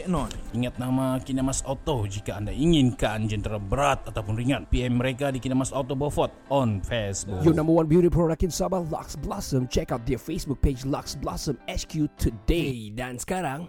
Cik Non. Ingat nama Kinamas Auto jika anda inginkan jentera berat ataupun ringan. PM mereka di Kinamas Auto Beaufort on Facebook. Your number one beauty product in Sabah, Lux Blossom. Check out their Facebook page, Lux Blossom HQ today. Dan sekarang,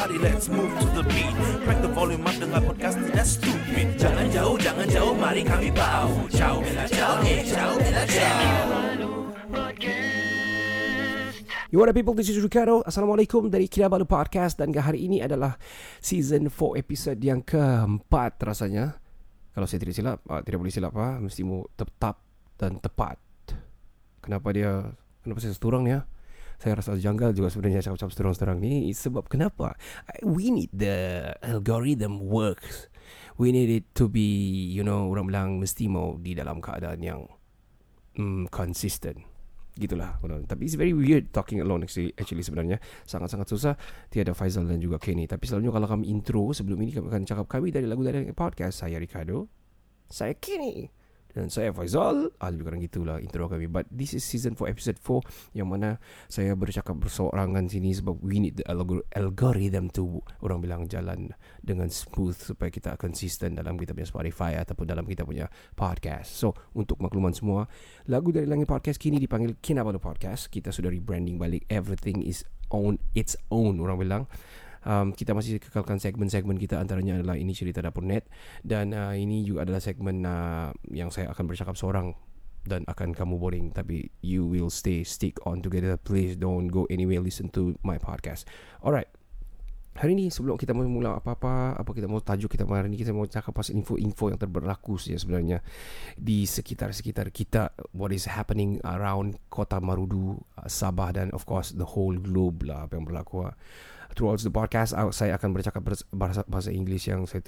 let's move to the beat. Crack the volume up dengar podcast tidak stupid. Jangan jauh, jangan jauh, mari kami bau Ciao, bella ciao, eh, ciao, bella ciao You what up people, this is Ricardo. Assalamualaikum dari Kinabalu Podcast dan hari ini adalah season 4 episode yang keempat rasanya. Kalau saya tidak silap, uh, tidak boleh silap ah, mesti mau tetap dan tepat. Kenapa dia, kenapa saya seturang ya? Saya rasa janggal juga sebenarnya cakap-cakap seturang-seturang ni sebab kenapa? We need the algorithm works. We need it to be, you know, orang bilang mesti mau di dalam keadaan yang mm, consistent. Gitulah tapi it's very weird talking alone actually, actually sebenarnya. Sangat-sangat susah. Tiada Faizal dan juga Kenny. Tapi selalunya kalau kami intro sebelum ini kami akan cakap kami dari lagu dari podcast. Saya Ricardo. Saya Kenny dan saya Faizal ah, lebih kurang gitulah intro kami but this is season 4 episode 4 yang mana saya bercakap bersorangan sini sebab we need the algor- algorithm to orang bilang jalan dengan smooth supaya kita konsisten dalam kita punya Spotify ataupun dalam kita punya podcast so untuk makluman semua Lagu dari Langit Podcast kini dipanggil Kinabalu Podcast. Kita sudah rebranding balik. Everything is on its own orang bilang. Um, kita masih kekalkan segmen-segmen kita antaranya adalah ini cerita dapur net. Dan uh, ini juga adalah segmen uh, yang saya akan bercakap seorang dan akan kamu boring. Tapi you will stay stick on together. Please don't go anywhere. Listen to my podcast. Alright Hari ni sebelum kita mau mula apa-apa Apa kita mau tajuk kita hari ni Kita mau cakap pasal info-info yang terberlaku saja sebenarnya Di sekitar-sekitar kita What is happening around kota Marudu uh, Sabah dan of course the whole globe lah Apa yang berlaku uh. Throughout the podcast uh, Saya akan bercakap bahasa, bahasa Inggeris yang saya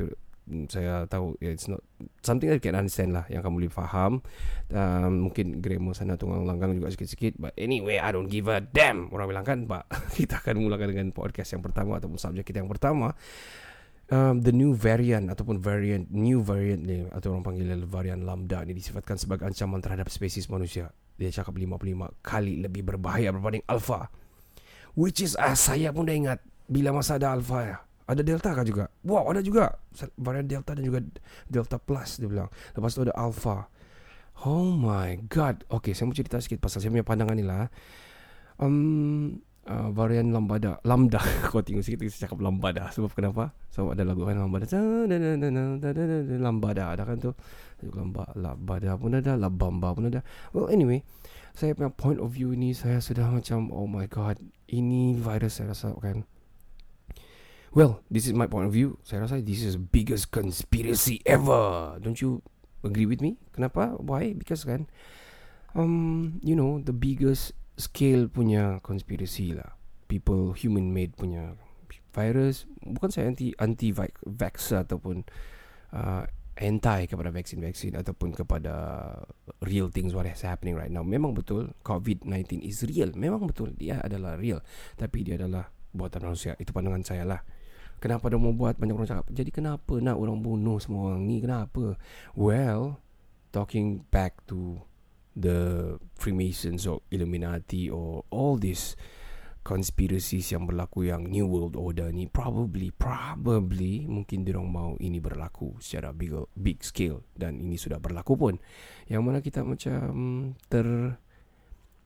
saya tahu yeah, it's not something that you can understand lah yang kamu boleh faham. Um, mungkin grammar sana tunggang langgang juga sikit-sikit but anyway I don't give a damn orang bilang kan. Pak kita akan mulakan dengan podcast yang pertama ataupun subjek kita yang pertama. Um, the new variant ataupun variant new variant ni atau orang panggil varian lambda ni disifatkan sebagai ancaman terhadap spesies manusia. Dia cakap 55 kali lebih berbahaya berbanding alpha. Which is ah, saya pun dah ingat bila masa ada alpha ya ada delta kah juga? Wow ada juga. Varian delta dan juga delta plus dia bilang. Lepas tu ada alpha. Oh my god. Okay saya mau cerita sikit pasal saya punya pandangan ni lah um, uh, varian lambada lambda. Kau tengok sikit saya cakap lambada. Sebab kenapa? Sebab ada lagu kan lambada. Lambada. Ada kan tu? Lamba lambada pun ada labamba pun ada. Well anyway saya punya point of view ni saya sudah macam oh my god ini virus saya rasa kan Well, this is my point of view. Saya rasa this is biggest conspiracy ever. Don't you agree with me? Kenapa? Why? Because kan, um, you know, the biggest scale punya conspiracy lah. People human made punya virus. Bukan saya anti anti vax ataupun uh, anti kepada vaksin-vaksin ataupun kepada real things what is happening right now. Memang betul COVID-19 is real. Memang betul dia adalah real. Tapi dia adalah buatan manusia. Itu pandangan saya lah. Kenapa dia mau buat? Banyak orang cakap Jadi kenapa nak orang bunuh semua orang ni? Kenapa? Well Talking back to The Freemasons or Illuminati Or all these Conspiracies yang berlaku Yang New World Order ni Probably Probably Mungkin dia orang mau ini berlaku Secara big, big scale Dan ini sudah berlaku pun. Yang mana kita macam Ter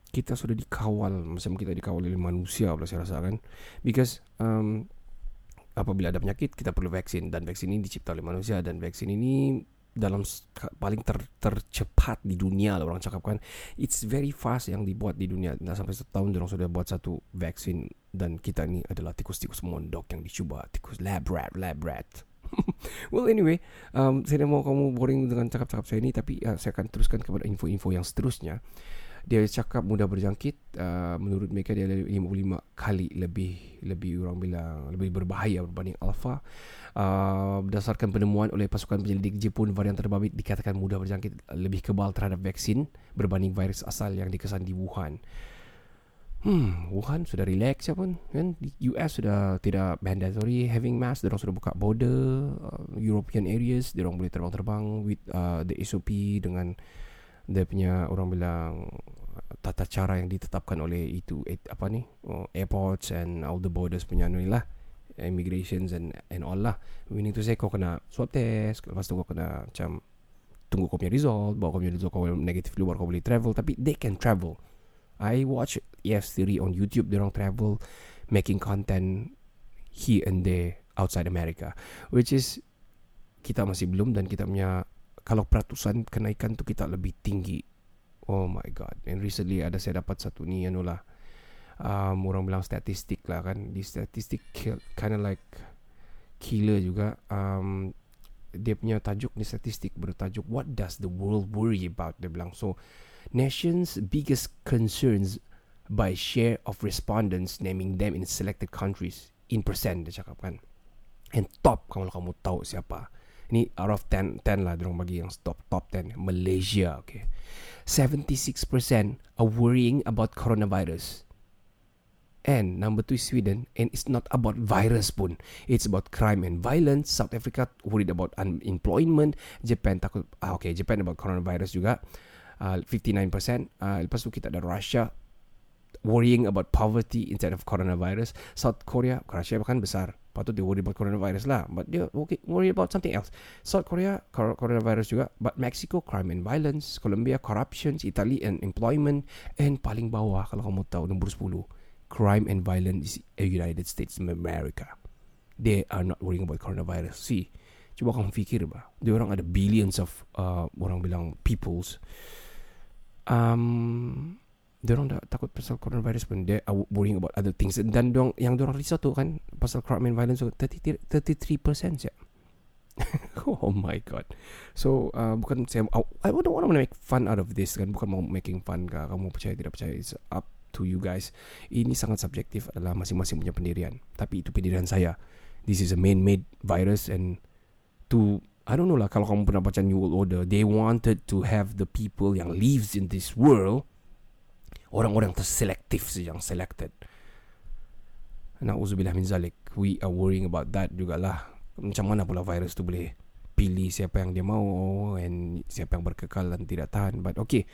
kita sudah dikawal macam kita dikawal oleh manusia pula saya rasa kan. Because um, apabila ada penyakit kita perlu vaksin. Dan vaksin ini dicipta oleh manusia. Dan vaksin ini dalam paling ter, tercepat di dunia lah orang cakap kan it's very fast yang dibuat di dunia. Nah, sampai setahun orang sudah buat satu vaksin. Dan kita ni adalah tikus-tikus mondok yang dicuba. Tikus lab rat lab rat. Well anyway um, saya dah mau kamu boring dengan cakap-cakap saya ni. Tapi uh, saya akan teruskan kepada info-info yang seterusnya dia cakap mudah berjangkit uh, menurut mereka dia ada 55 kali lebih lebih orang bilang lebih berbahaya berbanding alpha. Uh, berdasarkan penemuan oleh pasukan penyelidik Jepun varian terbabit dikatakan mudah berjangkit lebih kebal terhadap vaksin berbanding virus asal yang dikesan di Wuhan. Hmm, Wuhan sudah relax ya pun kan? Di US sudah tidak mandatory having mask, dia sudah buka border uh, European areas, dia boleh terbang-terbang with uh, the SOP dengan dia punya orang bilang tata cara yang ditetapkan oleh itu eh, apa ni oh, airports and all the borders punya ni lah immigrations and and all lah. Meaning to say kau kena swab test lepas tu kau kena macam tunggu kau punya result bawa kau punya result kau negatif dulu baru kau boleh travel. Tapi they can travel. I watch EF theory on YouTube dia orang travel making content here and there outside America which is kita masih belum dan kita punya kalau peratusan kenaikan tu kita lebih tinggi. Oh my god. And recently ada saya dapat satu ni anu lah um, orang bilang statistik lah kan. Di statistik kind of like killer juga. Um, dia punya tajuk ni statistik bertajuk what does the world worry about? Dia bilang so nations biggest concerns by share of respondents naming them in selected countries in percent dia cakap kan. And top kalau kamu tahu siapa ni out of 10 10 lah dorong bagi yang top top 10 Malaysia okay. 76% are worrying about coronavirus. And number two is Sweden And it's not about virus pun. It's about crime and violence. South Africa worried about unemployment. Japan takut ah, Okay Japan about coronavirus juga. Uh, 59% uh, Lepas tu kita ada Russia Worrying about poverty Instead of coronavirus. South Korea Russia bahkan besar Patut dia worry about coronavirus lah. But dia okay, worry about something else. South Korea cor- Coronavirus juga But Mexico Crime and violence. Colombia Corruptions. Italy and employment. And paling bawah Kalau kamu tahu Nombor 10 crime and violence the United States of America. They are not worrying about coronavirus. See, cuba kamu fikir bah, dia orang ada billions of uh, orang bilang peoples. Um, dia orang dah takut pasal coronavirus pun they are worrying about other things dan dong yang dia orang risau tu kan pasal crime and violence tu 33 33% ya. oh my god. So uh, bukan saya I don't want to make fun out of this kan bukan mau making fun kah kamu percaya tidak percaya it's up to you guys. Ini sangat subjektif adalah masing-masing punya pendirian. Tapi itu pendirian saya. This is a man-made virus and to I don't know lah kalau kamu pernah baca New World Order, they wanted to have the people yang lives in this world orang-orang terselektif saja yang selected. Nauzubillah min zalik. We are worrying about that jugalah. Macam mana pula virus tu boleh pilih siapa yang dia mau and siapa yang berkekal dan tidak tahan. But okay,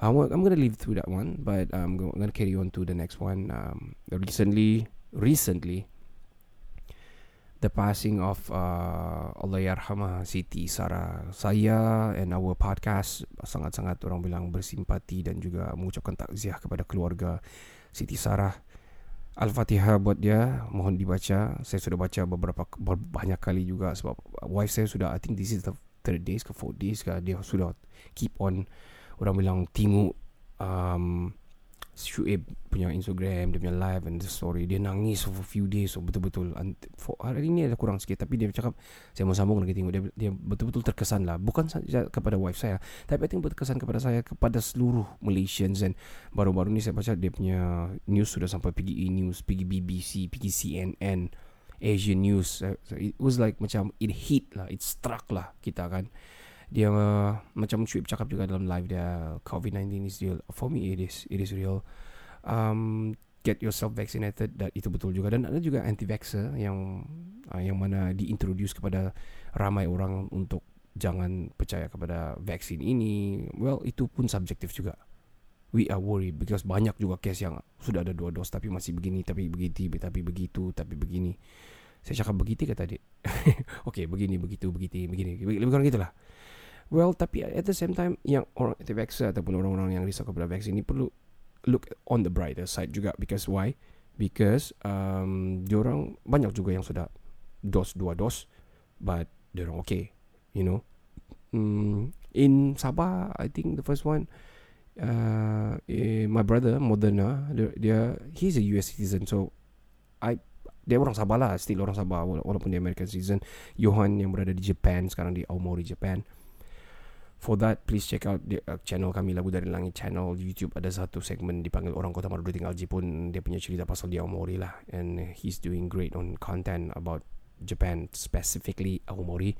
I'm, I'm going to leave through that one, but I'm going to carry on to the next one. Um, recently, recently, the passing of uh, Allah Yarhamah Siti Sarah. Saya and our podcast sangat-sangat orang bilang bersimpati dan juga mengucapkan takziah kepada keluarga Siti Sarah. Al-Fatihah buat dia mohon dibaca. Saya sudah baca beberapa banyak kali juga sebab wife saya sudah I think this is the third days ke fourth days ke dia sudah keep on orang bilang tengok um, Shuib punya Instagram dia punya live and the story. Dia nangis for a few days so betul-betul for, hari ni ada kurang sikit. Tapi dia cakap saya mau sambung lagi tengok. Dia, dia betul-betul terkesan lah. Bukan saja kepada wife saya tapi I think berkesan kepada saya kepada seluruh Malaysians. And baru-baru ni saya baca dia punya news sudah sampai PGE News pergi BBC pergi CNN Asian News. So it was like macam it hit lah it struck lah kita kan dia uh, macam Shuib cakap juga dalam live dia COVID-19 is real. For me it is it is real. Um, get yourself vaccinated dan itu betul juga. Dan ada juga anti-vaxxer yang uh, yang mana diintroduce kepada ramai orang untuk jangan percaya kepada vaksin ini. Well itu pun subjektif juga. We are worried because banyak juga case yang sudah ada dua dos tapi masih begini tapi begitu tapi begitu tapi begini. Saya cakap begitu ke tadi? Okay begini begitu begitu begini. Lebih kurang gitulah Well, tapi at the same time yang orang anti-vaxxer ataupun orang-orang yang risau kepada vaksin ini perlu look on the brighter side juga. Because why? Because um, diorang banyak juga yang sudah dos dua dos but they orang okay you know? Mm, in Sabah I think the first one uh, eh, my brother Moderna dia, dia he's a US citizen so I dia orang Sabah lah still orang Sabah wala- walaupun dia American citizen. Johan yang berada di Japan sekarang di Aomori Japan For that, please check out the, uh, channel kami Lagu Dari Langit channel. YouTube Ada satu segmen dipanggil Orang Kota Marudu Tinggal Jepun. Dia punya cerita pasal di Aomori lah. And he's doing great on content about Japan Specifically Aomori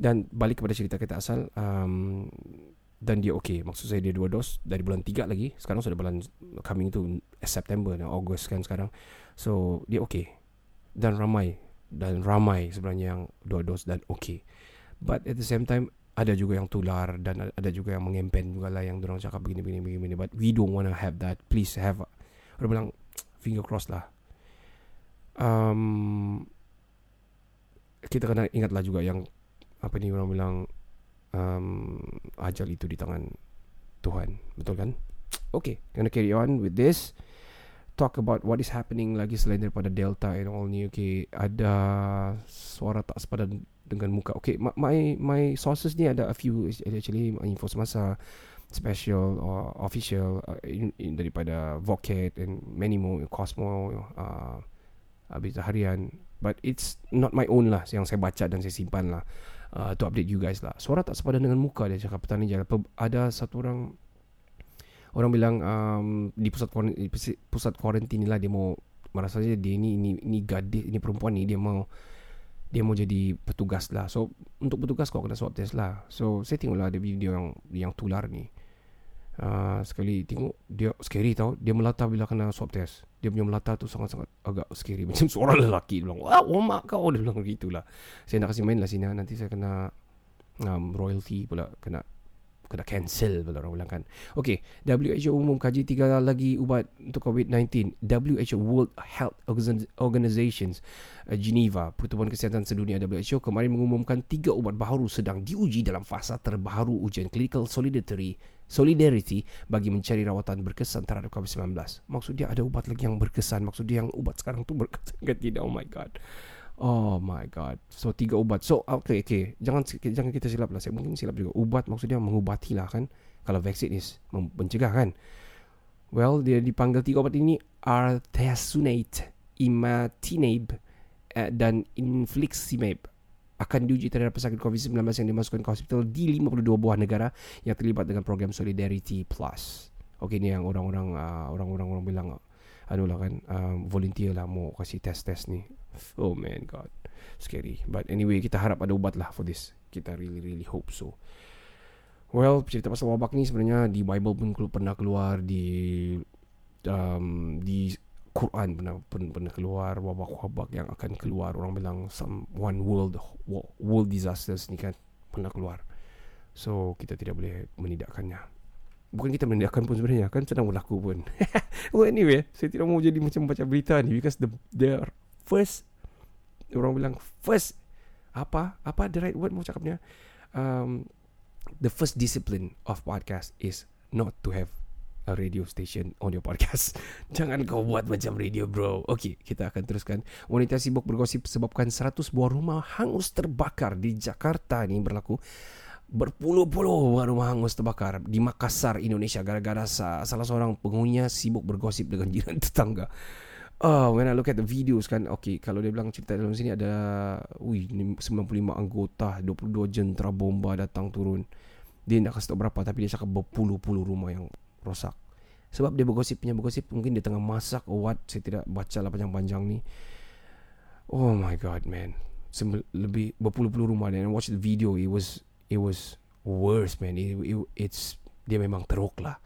Dan balik kepada cerita kita asal um, Dan dia okay. Maksud saya dia dua dos Dari bulan 3 lagi. Sekarang sudah bulan Coming to September dan August kan sekarang. So dia okay. Dan ramai. Dan ramai sebenarnya yang dua dos dan okay. But at the same time ada juga yang tular dan ada juga yang mengempen juga lah yang orang cakap begini begini begini but we don't want to have that. Please have orang bilang finger cross lah. Um, kita kena ingatlah juga yang apa ni orang bilang um, ajal itu di tangan Tuhan. Betul kan? Okay gonna carry on with this. Talk about what is happening lagi selain daripada Delta and all ni. Okay ada suara tak sepadan dengan muka. Okay my my, my sources ni ada a few. Actually info semasa special or official uh, in, in daripada Vocat and many more Cosmo uh, habis harian. But it's not my own lah yang saya baca dan saya simpan lah uh, to update you guys lah. Suara tak sepadan dengan muka dia cakap petani jalan. Ada satu orang orang bilang um, di pusat kuarantin, pusat kuarantin ni lah dia mau merasa dia ni ini ini gadis ini perempuan ni dia mau dia mau jadi petugas lah. So untuk petugas kau kena swab test lah. So saya tengok lah ada video yang yang tular ni. Uh, Sekali tengok dia scary tau. Dia melata bila kena swab test. Dia punya melata tu sangat-sangat agak scary. Macam suara lelaki. Dia bilang wah omak kau. Dia bilang begitu lah. Saya nak kasih main lah sini. Nanti saya kena um, royalty pula. Kena kena cancel pula orang bilang kan. Okey, WHO umum kaji tiga lagi ubat untuk COVID-19. WHO World Health Organization uh, Geneva, Pertubuhan Kesihatan Sedunia WHO kemarin mengumumkan tiga ubat baru sedang diuji dalam fasa terbaru ujian clinical solidarity solidarity bagi mencari rawatan berkesan terhadap COVID-19. Maksud dia ada ubat lagi yang berkesan. Maksud dia yang ubat sekarang tu berkesan ke tidak? Oh my god. Oh my god. So tiga ubat. So okay okay. Jangan jangan kita silap lah. Saya mungkin silap juga. Ubat maksudnya mengubati lah kan. Kalau vaksin is mencegah kan. Well dia dipanggil tiga ubat ini artesunate, imatinib eh, dan infliximab akan diuji terhadap pesakit COVID-19 yang dimasukkan ke hospital di 52 buah negara yang terlibat dengan program Solidarity Plus. Okay ni yang orang-orang uh, orang-orang orang bilang anu lah kan um, volunteer lah mau kasih test-test ni. Oh man god. Scary. But anyway kita harap ada ubat lah for this. Kita really really hope so. Well, cerita pasal wabak ni sebenarnya di Bible pun pernah keluar di um, di Quran pernah pernah keluar wabak-wabak yang akan keluar orang bilang some one world world disasters ni kan pernah keluar. So kita tidak boleh menidakkannya. Bukan kita menidakkan pun sebenarnya kan sedang berlaku pun. well anyway, saya tidak mau jadi macam baca berita ni because the the first orang bilang first apa apa the right word mau cakapnya um, the first discipline of podcast is not to have a radio station on your podcast. Jangan kau buat macam radio bro. Okay, kita akan teruskan. Wanita sibuk bergosip sebabkan 100 buah rumah hangus terbakar di Jakarta ni berlaku. Berpuluh-puluh rumah hangus terbakar di Makassar, Indonesia gara-gara salah seorang penghuninya sibuk bergosip dengan jiran tetangga. Oh, when I look at the videos kan Okay, kalau dia bilang cerita dalam sini ada Wih, 95 anggota 22 jentera bomba datang turun. Dia nak kasih tahu berapa Tapi dia cakap berpuluh-puluh rumah yang rosak. Sebab dia bergosip punya bergosip Mungkin dia tengah masak or what Saya tidak baca lah panjang-panjang ni. Oh my god man. Sem- Lebih berpuluh-puluh rumah Dan watch the video It was It was worse man. It, it, It's Dia memang teruk lah.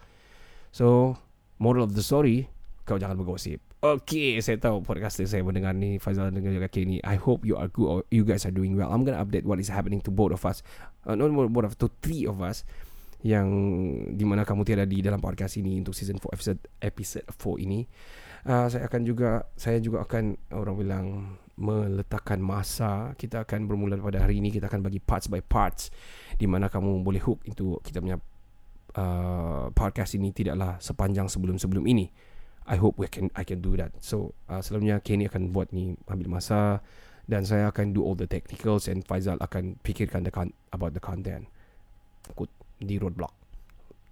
So Moral of the story Kau jangan bergosip Okay, saya tahu podcaster saya mendengar ni Faizal dengar juga ni. I hope you are good or you guys are doing well. I'm gonna update what is happening to both of us. Uh, not both of to three of us yang di mana kamu tiada di dalam podcast ini untuk season 4 episode episode 4 ini. Uh, saya akan juga saya juga akan orang bilang meletakkan masa kita akan bermula pada hari ini kita akan bagi parts by parts di mana kamu boleh hook itu kita punya uh, podcast ini tidaklah sepanjang sebelum-sebelum ini. I hope we can I can do that. So uh, selalunya Kenny akan buat ni ambil masa Dan saya akan do all the technicals And Faizal akan fikirkan the con- about the content. Kut di roadblock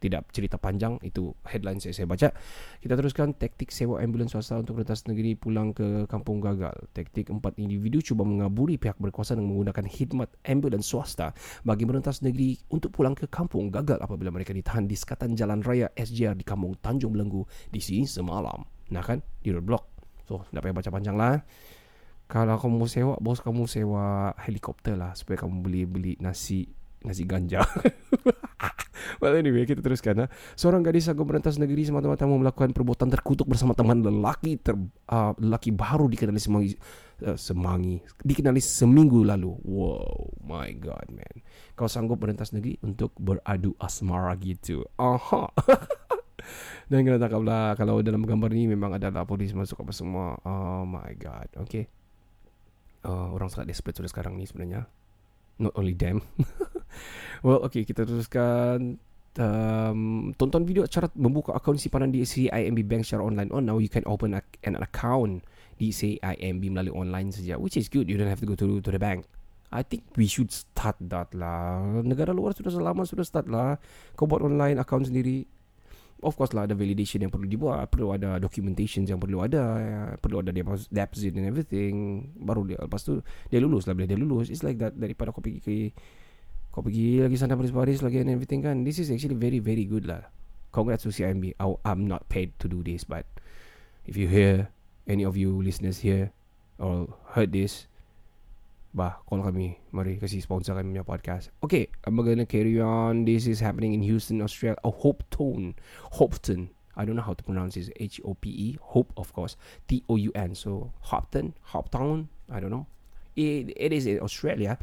tidak cerita panjang itu headline saya saya baca. Kita teruskan taktik sewa ambulans swasta untuk rentas negeri pulang ke kampung gagal. Taktik empat individu cuba mengaburi pihak berkuasa dengan menggunakan khidmat ambulans swasta bagi merentas negeri untuk pulang ke kampung gagal apabila mereka ditahan di sekatan jalan raya SJR di kampung Tanjung Belenggu di sini semalam. Nah kan? Di roadblock. So tak payah baca panjang lah kalau kamu sewa bos kamu sewa helikopter lah supaya kamu beli beli nasi nasi ganja Well anyway kita teruskan ha. Seorang gadis agung merentas negeri semata-mata mau melakukan perbuatan terkutuk bersama teman lelaki ter, uh, lelaki baru dikenali semangi uh, semangi dikenali seminggu lalu. Wow, my god man. Kau sanggup merentas negeri untuk beradu asmara gitu. Aha. Dan kena tangkaplah kalau dalam gambar ni memang adalah polis masuk apa semua. Oh my god. Okay. Uh, orang sangat desperate sudah sekarang ni sebenarnya. Not only them. well, okay, kita teruskan um, tonton video cara membuka akaun simpanan di CIMB Bank secara online. Oh, now you can open a, an account di CIMB melalui online saja, which is good. You don't have to go to to the bank. I think we should start that lah. Negara luar sudah selama sudah start lah. Kau buat online account sendiri. Of course lah ada validation yang perlu dibuat Perlu ada documentation yang perlu ada ya. Perlu ada deposit and everything Baru dia Lepas tu Dia lulus lah Bila dia lulus It's like that Daripada kau pergi ke Kau pergi lagi sana Paris-Paris lagi and everything kan This is actually very very good lah Congrats to CIMB I'm not paid to do this But If you hear Any of you listeners here Or heard this Bah, call kami. Mari kasih sponsor kami punya podcast. Okay, I'm gonna carry on. This is happening in Houston, Australia. Oh, Hopetown. Hopetown. I don't know how to pronounce this. H-O-P-E. Hope, of course. T-O-U-N. So, Hopton. Hopetown. I don't know. It, it is in Australia.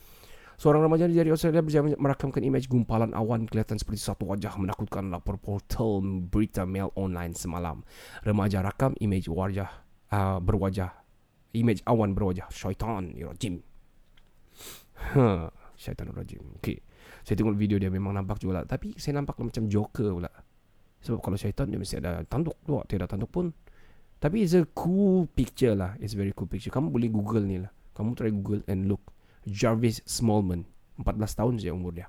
Seorang remaja dari Australia berjaya merakamkan imej gumpalan awan kelihatan seperti satu wajah menakutkan lapor portal berita mail online semalam. Remaja rakam imej wajah uh, berwajah imej awan berwajah syaitan, you know, Jim. Ha, syaitan rajim. Okay. Saya tengok video dia memang nampak juga lah. Tapi saya nampak macam Joker pula. Sebab kalau syaitan dia mesti ada tanduk tu. Tidak tanduk pun. Tapi it's a cool picture lah. It's very cool picture. Kamu boleh google ni lah. Kamu try google and look. Jarvis Smallman. 14 tahun saja umur dia.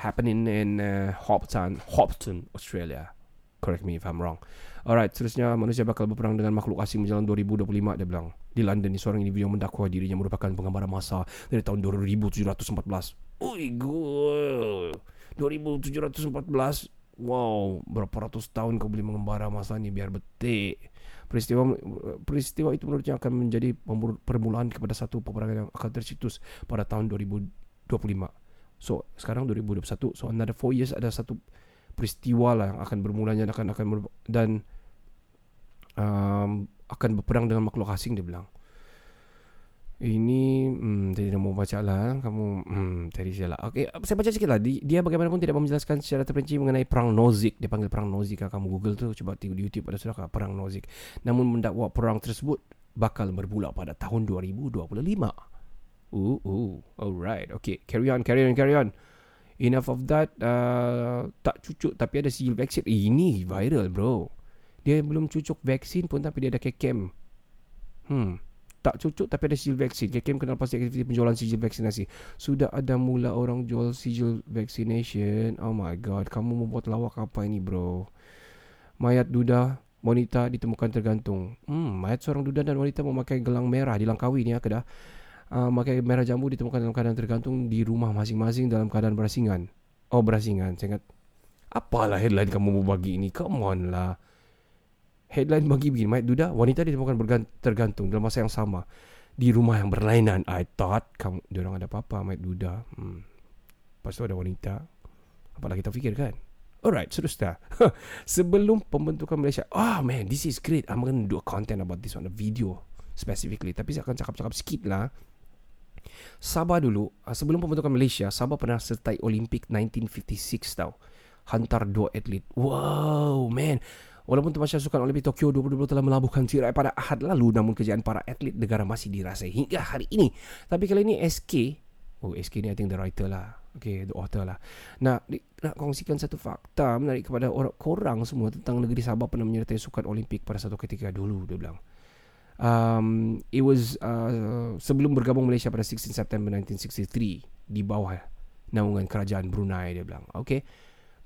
Happening in uh, Hopton, Hopton, Australia. Correct me if I'm wrong. Alright, seterusnya manusia bakal berperang dengan makhluk asing menjelang 2025 dia bilang. Di London ni seorang individu yang mendakwa dirinya merupakan penggambaran masa dari tahun 2714. Ui, gol. 2714. Wow, berapa ratus tahun kau boleh mengembara masa ni biar betik. Peristiwa peristiwa itu menurutnya akan menjadi permulaan kepada satu peperangan yang akan tercetus pada tahun 2025. So, sekarang 2021. So, another 4 years ada satu peristiwa lah yang akan bermulanya akan akan ber, dan um, akan berperang dengan makhluk asing dia bilang. Ini hmm, Tadi mau baca lah Kamu hmm, Tadi saya lah. Okay Saya baca sikit lah. Dia bagaimanapun tidak menjelaskan Secara terperinci Mengenai perang Nozick. Dia panggil perang Nozick Kamu google tu Coba tengok di YouTube Ada sudah Perang Nozick. Namun mendakwa perang tersebut Bakal bermula pada tahun 2025 Ooh, ooh. Alright Okay Carry on Carry on Carry on. Enough of that uh, Tak cucuk Tapi ada sigil vaksin. Ini viral bro. Dia belum cucuk vaksin pun Tapi dia ada kekem. Hmm tak cucuk tapi ada sigil vaksin. KKM kenal pasti aktiviti penjualan sigil vaksinasi. Sudah ada mula orang jual sigil vaccination. Oh my god, kamu membuat lawak apa ini bro? Mayat duda wanita ditemukan tergantung. Hmm, mayat seorang duda dan wanita memakai gelang merah di Langkawi ni ya kedah. Uh, memakai merah jambu ditemukan dalam keadaan tergantung di rumah masing-masing dalam keadaan berasingan. Oh, berasingan. Saya ingat. Apalah headline kamu mau bagi ini? Come on lah. Headline bagi begini Mayat duda Wanita ditemukan tergantung Dalam masa yang sama. Di rumah yang berlainan. I thought kamu, Dia orang ada apa-apa Mayat duda. Hmm. Lepas tu ada wanita. Apalah kita fikir kan? Alright seterusnya. Sebelum pembentukan Malaysia. Oh man this is great. I'm to do a content about this on a video Specifically. Tapi saya akan cakap-cakap sikit lah. Sabah dulu ah, Sebelum pembentukan Malaysia Sabah pernah sertai Olimpik 1956 tau. Hantar dua atlet. Wow man Walaupun Tamasya Sukan Olimpik Tokyo 2020 telah melabuhkan tirai pada ahad lalu namun kerjaan para atlet negara masih dirasai hingga hari ini. Tapi kali ini SK, oh SK ni I think the writer lah. Okay, the author lah. Nak, nak kongsikan satu fakta menarik kepada orang korang semua tentang negeri Sabah pernah menyertai Sukan Olimpik pada satu ketika dulu, dia bilang. um, it was uh, sebelum bergabung Malaysia pada 16 September 1963 di bawah naungan kerajaan Brunei dia bilang okay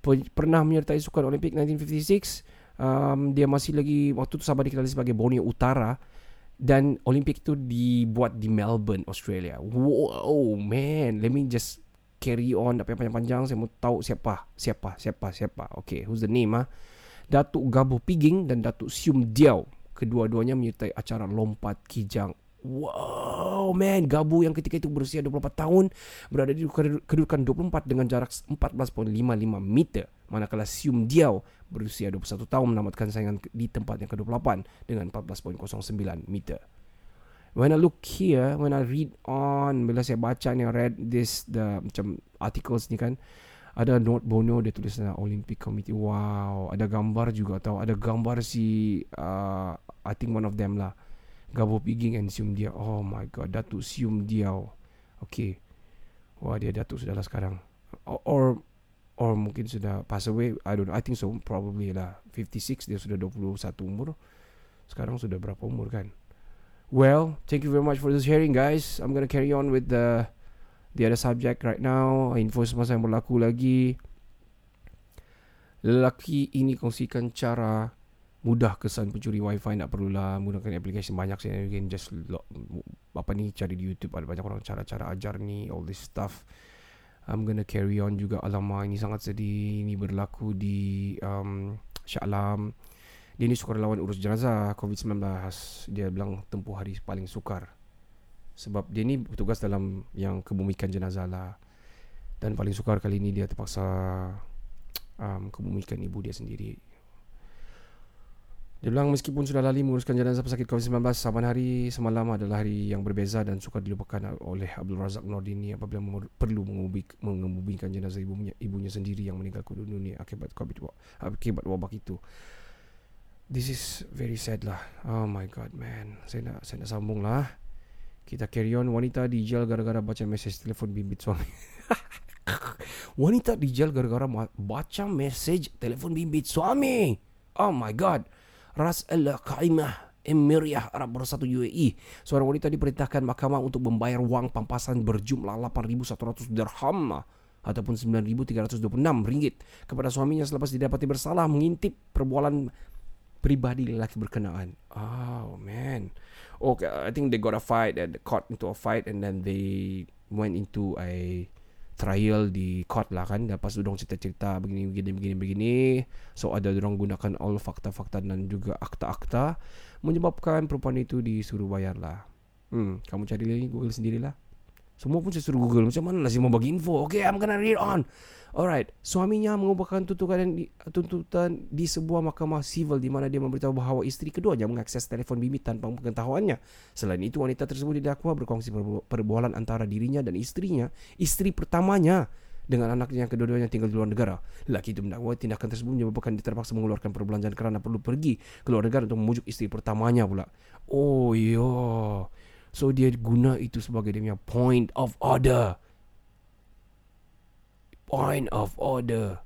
Pe- pernah menyertai sukan Olimpik 1956 um, dia masih lagi waktu tu Sabah dikenali sebagai Borneo Utara dan Olimpik itu dibuat di Melbourne Australia. Wow man. Let me just carry on. Tak panjang-panjang saya mau tahu siapa. Siapa siapa siapa. Okay who's the name ah? Datuk Gabo Piging dan Datuk Sium Diao kedua-duanya menyertai acara lompat kijang Wow man Gabu yang ketika itu berusia 24 tahun Berada di kedudukan 24 dengan jarak 14.55 meter Manakala Sium Diao berusia 21 tahun menamatkan saingan di tempat yang ke-28 dengan 14.09 meter When I look here, when I read on Bila saya baca ni, read this the macam articles ni kan ada note Bono dia tulis dalam Olympic Committee. Wow, ada gambar juga tahu. Ada gambar si uh, I think one of them lah. Gabo Piging and Sium Diao. Oh my god, Datuk Sium Diao. Okay. Wah, dia Datuk sudah lah sekarang. Or, or or mungkin sudah pass away. I don't know. I think so. Probably lah. 56 dia sudah 21 umur. Sekarang sudah berapa umur kan? Well, thank you very much for this sharing guys. I'm gonna carry on with the the other subject right now info semasa yang berlaku lagi lelaki ini kongsikan cara mudah kesan pencuri wifi nak perlulah menggunakan aplikasi banyak saya again just lo, apa ni cari di YouTube ada banyak orang cara-cara ajar ni all this stuff. I'm gonna carry on juga. Alamak ini sangat sedih. Ini berlaku di um, Shah Alam. Dia ni sukar lawan urus jenazah COVID-19 dia bilang tempuh hari paling sukar. Sebab dia ni bertugas dalam yang kebumikan jenazah lah. Dan paling sukar kali ni dia terpaksa um, Kebumikan ibu dia sendiri Dia bilang meskipun sudah lali menguruskan jenazah pesakit COVID-19 Saban hari semalam adalah hari yang berbeza Dan sukar dilupakan oleh Abdul Razak Nordini Apabila perlu mengebumikan jenazah ibunya, ibunya sendiri Yang meninggal dunia akibat COVID Akibat wabak itu. This is very sad lah. Oh my god man. Saya nak, saya nak sambung lah. Kita carry on. Wanita dijal gara-gara baca mesej telefon bimbit suami. Wanita dijal gara-gara baca mesej telefon bimbit suami. Oh my god Ras al-Qaimah Emiriyah Arab Bersatu UAE Seorang wanita diperintahkan mahkamah untuk membayar wang pampasan berjumlah 8.100 dirham ataupun 9.326 ringgit kepada suaminya selepas didapati bersalah mengintip perbualan pribadi lelaki berkenaan. Oh man. Okay, I think they got a fight and caught into a fight and then they went into a trial di court lah kan. Lepas tu dong cerita-cerita begini begini begini begini. So ada orang gunakan all fakta-fakta dan juga akta-akta menyebabkan perempuan itu disuruh bayar lah. Hmm, kamu cari lagi Google sendirilah. Semua pun saya suruh Google Macam mana lah saya mau bagi info Okay I'm gonna read on Alright Suaminya mengubahkan tuntutan di, tuntutan di sebuah mahkamah civil Di mana dia memberitahu bahawa isteri keduanya Mengakses telefon bimbit tanpa pengetahuannya Selain itu wanita tersebut didakwa berkongsi perbualan antara dirinya dan istrinya Isteri pertamanya dengan anaknya yang kedua-duanya tinggal di luar negara. Lelaki itu mendakwa tindakan tersebut menyebabkan dia terpaksa mengeluarkan perbelanjaan kerana perlu pergi ke luar negara untuk memujuk isteri pertamanya pula. Oh, iya. So dia guna itu sebagai dia punya point of order. Point of order.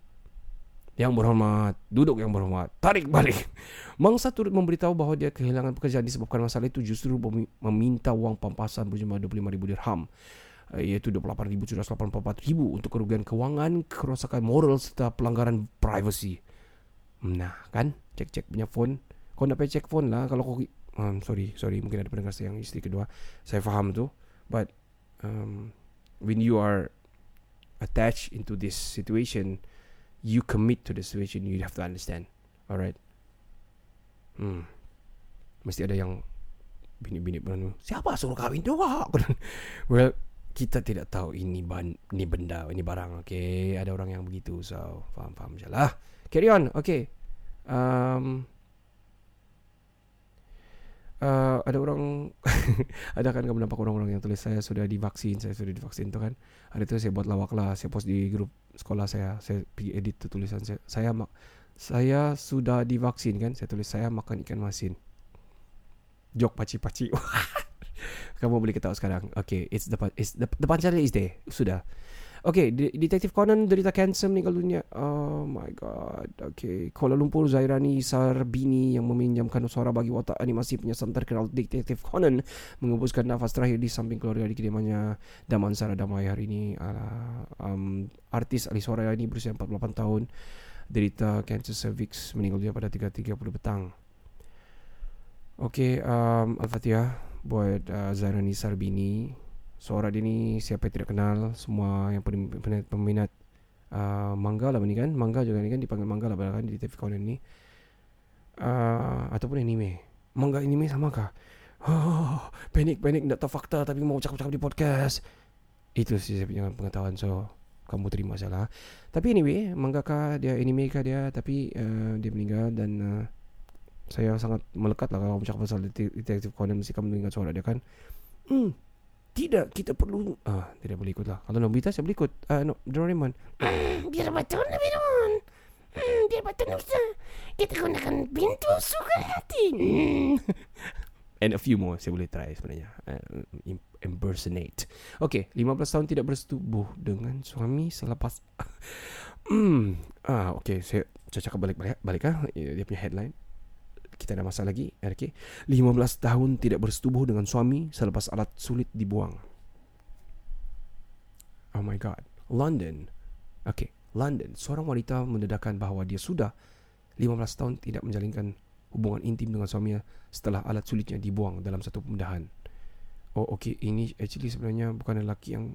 Yang berhormat, duduk yang berhormat, tarik balik. Mangsa turut memberitahu bahawa dia kehilangan pekerjaan disebabkan masalah itu justru meminta wang pampasan berjumlah 25,000 dirham iaitu 28,184,000 untuk kerugian kewangan, kerosakan moral serta pelanggaran privacy. Nah, kan? Cek-cek punya phone. Kau nak pergi cek phone lah kalau kau um, sorry sorry mungkin ada pendengar saya yang isteri kedua. Saya faham tu but um, when you are attached into this situation you commit to the situation you have to understand. Alright? Hmm. Mesti ada yang bini-bini pun siapa suruh kahwin tu well kita tidak tahu ini ban ini benda ini barang okay? Ada orang yang begitu so faham faham je lah. Carry on okay. Um, uh, ada orang ada kan kamu nampak orang-orang yang tulis saya sudah divaksin saya sudah divaksin tu kan. Hari itu saya buat lawak lah saya post di grup sekolah saya saya pergi edit tu tulisan saya. Saya mak saya sudah divaksin kan saya tulis saya makan ikan masin. Jok paci-paci. Kamu boleh ketahui sekarang. Okay it's the it's the, the is there. Sudah Okay, De- Detektif Conan derita kanser meninggal dunia. Oh my god. Okay, Kuala Lumpur Zairani Sarbini yang meminjamkan suara bagi watak animasi penyiasan terkenal Detektif Conan mengembuskan nafas terakhir di samping keluarga di kediamannya Damansara Damai hari ini. Uh, um, artis ahli suara ini berusia 48 tahun derita kanser cervix meninggal dunia pada 3.30 petang. Okay, um, Al-Fatihah buat uh, Zairani Sarbini Suara dia ni siapa yang tidak kenal Semua yang peminat, peminat uh, Manga lah ni kan. Manga juga ni kan dipanggil manga lah kan Di TV Conan ni. Uh, Ataupun anime. Manga anime sama kah? Oh, panik-panik nak tahu fakta Tapi mau cakap-cakap di podcast. Itu sih saya punya pengetahuan. So kamu terima salah Tapi anyway Mangaka dia anime kah dia Tapi uh, dia meninggal Dan uh, saya sangat melekat lah Kalau cakap pasal Detektif Conan Mesti kamu dengar suara dia kan. Hmm tidak, kita perlu ah tidak boleh ikut lah. Kalau Nobita saya boleh ikut. Ah no, Doraemon. Hmm, biar betul Doraemon. Hmm, biar betul Nobita. Kita gunakan pintu suka hati. Hmm. And a few more saya boleh try sebenarnya. Uh, impersonate. Okay, 15 tahun tidak bersetubuh dengan suami selepas Hmm. Ah, okay, saya saya cakap balik-balik balik ah dia punya headline kita ada masa lagi okay. 15 tahun tidak bersetubuh dengan suami selepas alat sulit dibuang oh my god London okay. London seorang wanita mendedahkan bahawa dia sudah 15 tahun tidak menjalinkan hubungan intim dengan suaminya setelah alat sulitnya dibuang dalam satu pembedahan oh okay. ini actually sebenarnya bukan lelaki yang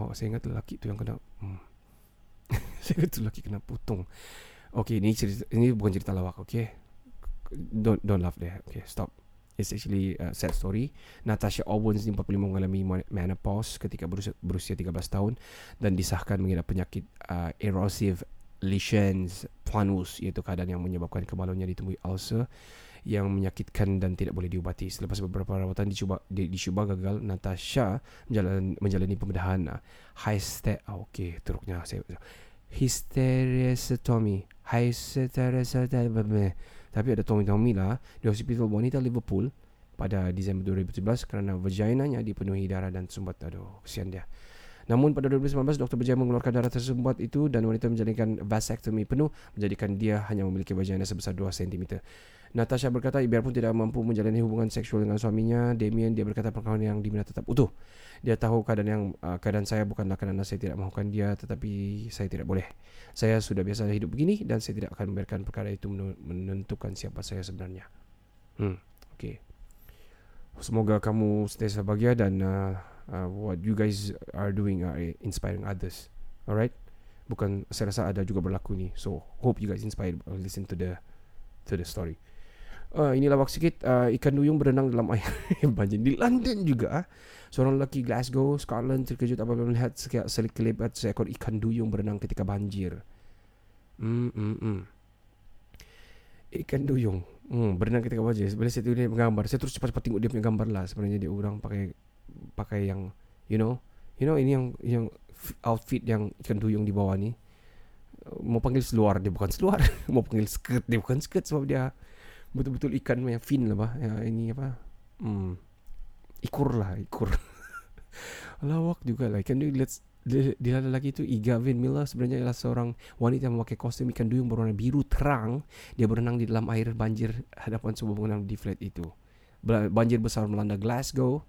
oh saya ingat lelaki tu yang kena hmm. saya ingat lelaki kena putung Okay, ini cerita ini bukan cerita lawak, okay? Don't don't laugh there. Okay, stop. It's actually a sad story. Natasha Owens ni 45 mengalami menopause ketika berusia, berusia 13 tahun dan disahkan mengidap penyakit uh, erosive lesions planus iaitu keadaan yang menyebabkan kemaluannya ditemui ulcer yang menyakitkan dan tidak boleh diubati. Selepas beberapa rawatan dicuba di, dicuba gagal, Natasha menjalani, menjalani pembedahan uh, hyste oh, okay, teruknya saya hysterectomy hysterectomy tapi ada Tommy Tommy lah di hospital wanita Liverpool pada Disember 2017 kerana vaginanya dipenuhi darah dan sumbat. Aduh, kesian dia. Namun pada 2019 doktor berjaya mengeluarkan darah tersumbat itu dan wanita menjalankan vasectomy penuh menjadikan dia hanya memiliki vagina sebesar 2 cm. Natasha berkata biarpun tidak mampu menjalani hubungan seksual dengan suaminya, Damien dia berkata perkahwinan yang diminta tetap utuh. Dia tahu keadaan yang uh, keadaan saya bukanlah kerana saya tidak mahukan dia tetapi saya tidak boleh. Saya sudah biasa hidup begini dan saya tidak akan membiarkan perkara itu menentukan siapa saya sebenarnya. Hmm, okay. Semoga kamu sentiasa bahagia dan uh, uh, what you guys are doing are inspiring others. Alright? Bukan saya rasa ada juga berlaku ni. So hope you guys inspired listen to the to the story. Uh, ini lawak sikit uh, Ikan duyung berenang dalam air. Banjir. Di London juga uh. Seorang lelaki Glasgow, Scotland Terkejut apabila melihat Sekelebat seekor ikan duyung berenang ketika banjir. Hmm, hmm, hmm. Ikan duyung. Hmm, Berenang ketika banjir. Bila saya tengok dia gambar Saya terus cepat-cepat tengok dia punya gambar lah. Sebenarnya dia orang pakai Pakai yang You know You know ini yang Yang outfit yang ikan duyung di bawah ni. Mau panggil seluar Dia bukan seluar. Mau panggil skirt Dia bukan skirt Sebab dia betul-betul ikan yang fin lah bah. Ya, ini apa? Hmm. Ikur lah, ikur. Lawak juga lah. Ikan duyung let's dia, dia lagi itu Igavin Miller sebenarnya adalah seorang wanita yang memakai kostum ikan duyung berwarna biru terang. Dia berenang di dalam air banjir hadapan sebuah bangunan di flat itu. Banjir besar melanda Glasgow.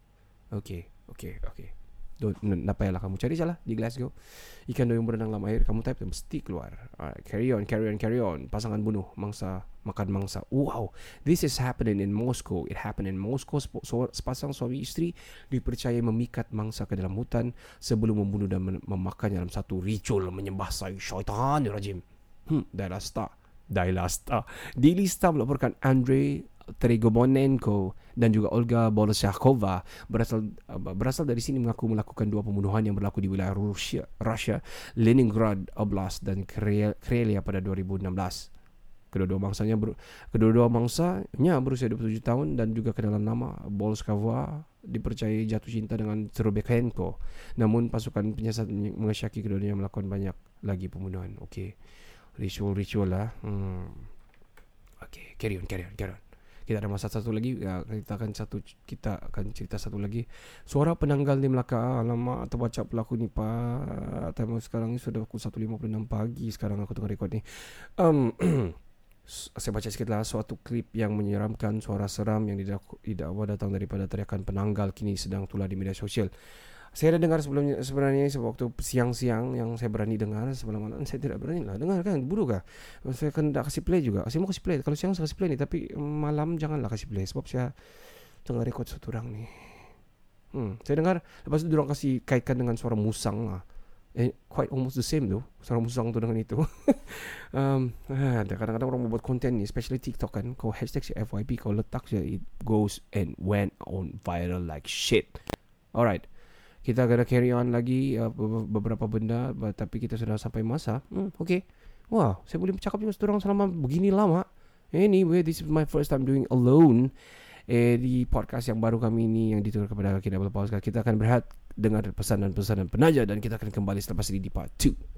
Okay, okay, okay. Tak payahlah kamu cari salah di Glasgow. Ikan duyung berenang dalam air Kamu type mesti keluar. Alright, Carry on, carry on, carry on. Pasangan bunuh Mangsa Makan mangsa. Wow This is happening in Moscow. It happened in Moscow. Sepasang suami isteri Dipercaya memikat mangsa ke dalam hutan Sebelum membunuh dan memakan dalam satu ritual Menyembah syaitan rajim. Hmm Daila Star Daila Star Daily Star melaporkan Andre Trigobonenko dan juga Olga Bolosyakova berasal berasal dari sini mengaku melakukan dua pembunuhan yang berlaku di wilayah Rusia, Russia, Leningrad Oblast dan Karelia pada 2016. Kedua-dua mangsanya ber, kedua-dua mangsanya berusia 27 tahun dan juga kenalan nama Bolskava dipercayai jatuh cinta dengan Trubekenko. Namun pasukan penyiasat mengesyaki keduanya melakukan banyak lagi pembunuhan. Okey. Ritual-ritual lah. Hmm. Okey, carry on, carry on, carry on. Kita ada masa satu lagi ya, Kita akan satu Kita akan cerita satu lagi. Suara penanggal di Melaka. Alamak terbaca pelaku ni pak. Time sekarang ni sudah pukul 1.56 pagi Sekarang aku tengah rekod ni. Um, Saya baca sikit lah Suatu klip yang menyeramkan Suara seram yang didak- didakwa datang daripada teriakan penanggal Kini sedang tular di media sosial saya ada dengar sebelumnya sebenarnya sewaktu siang-siang yang saya berani dengar sebelum malam saya tidak berani lah. Dengar kan buruk kah? Saya akan tak kasih play juga. Saya mau kasih play. Kalau siang saya kasih play ni tapi malam janganlah kasih play sebab saya tengah rekod satu orang ni. Hmm, saya dengar lepas itu orang kasih kaitkan dengan suara musang lah. Eh, quite almost the same tu suara musang tu dengan itu. Um, ada kadang-kadang orang membuat konten ni especially TikTok kan. Kau hashtag si FYP kau letak je it goes and went on viral like shit. Alright kita akan carry on lagi uh, beberapa benda but, tapi kita sudah sampai masa. Hmm, okay. Wah saya boleh bercakap juga seorang selama begini lama. Anyway this is my first time doing alone eh, di podcast yang baru kami ini yang ditutur kepada kita Paus kita akan berehat dengar pesan dan pesan dan penaja dan kita akan kembali selepas ini di part 2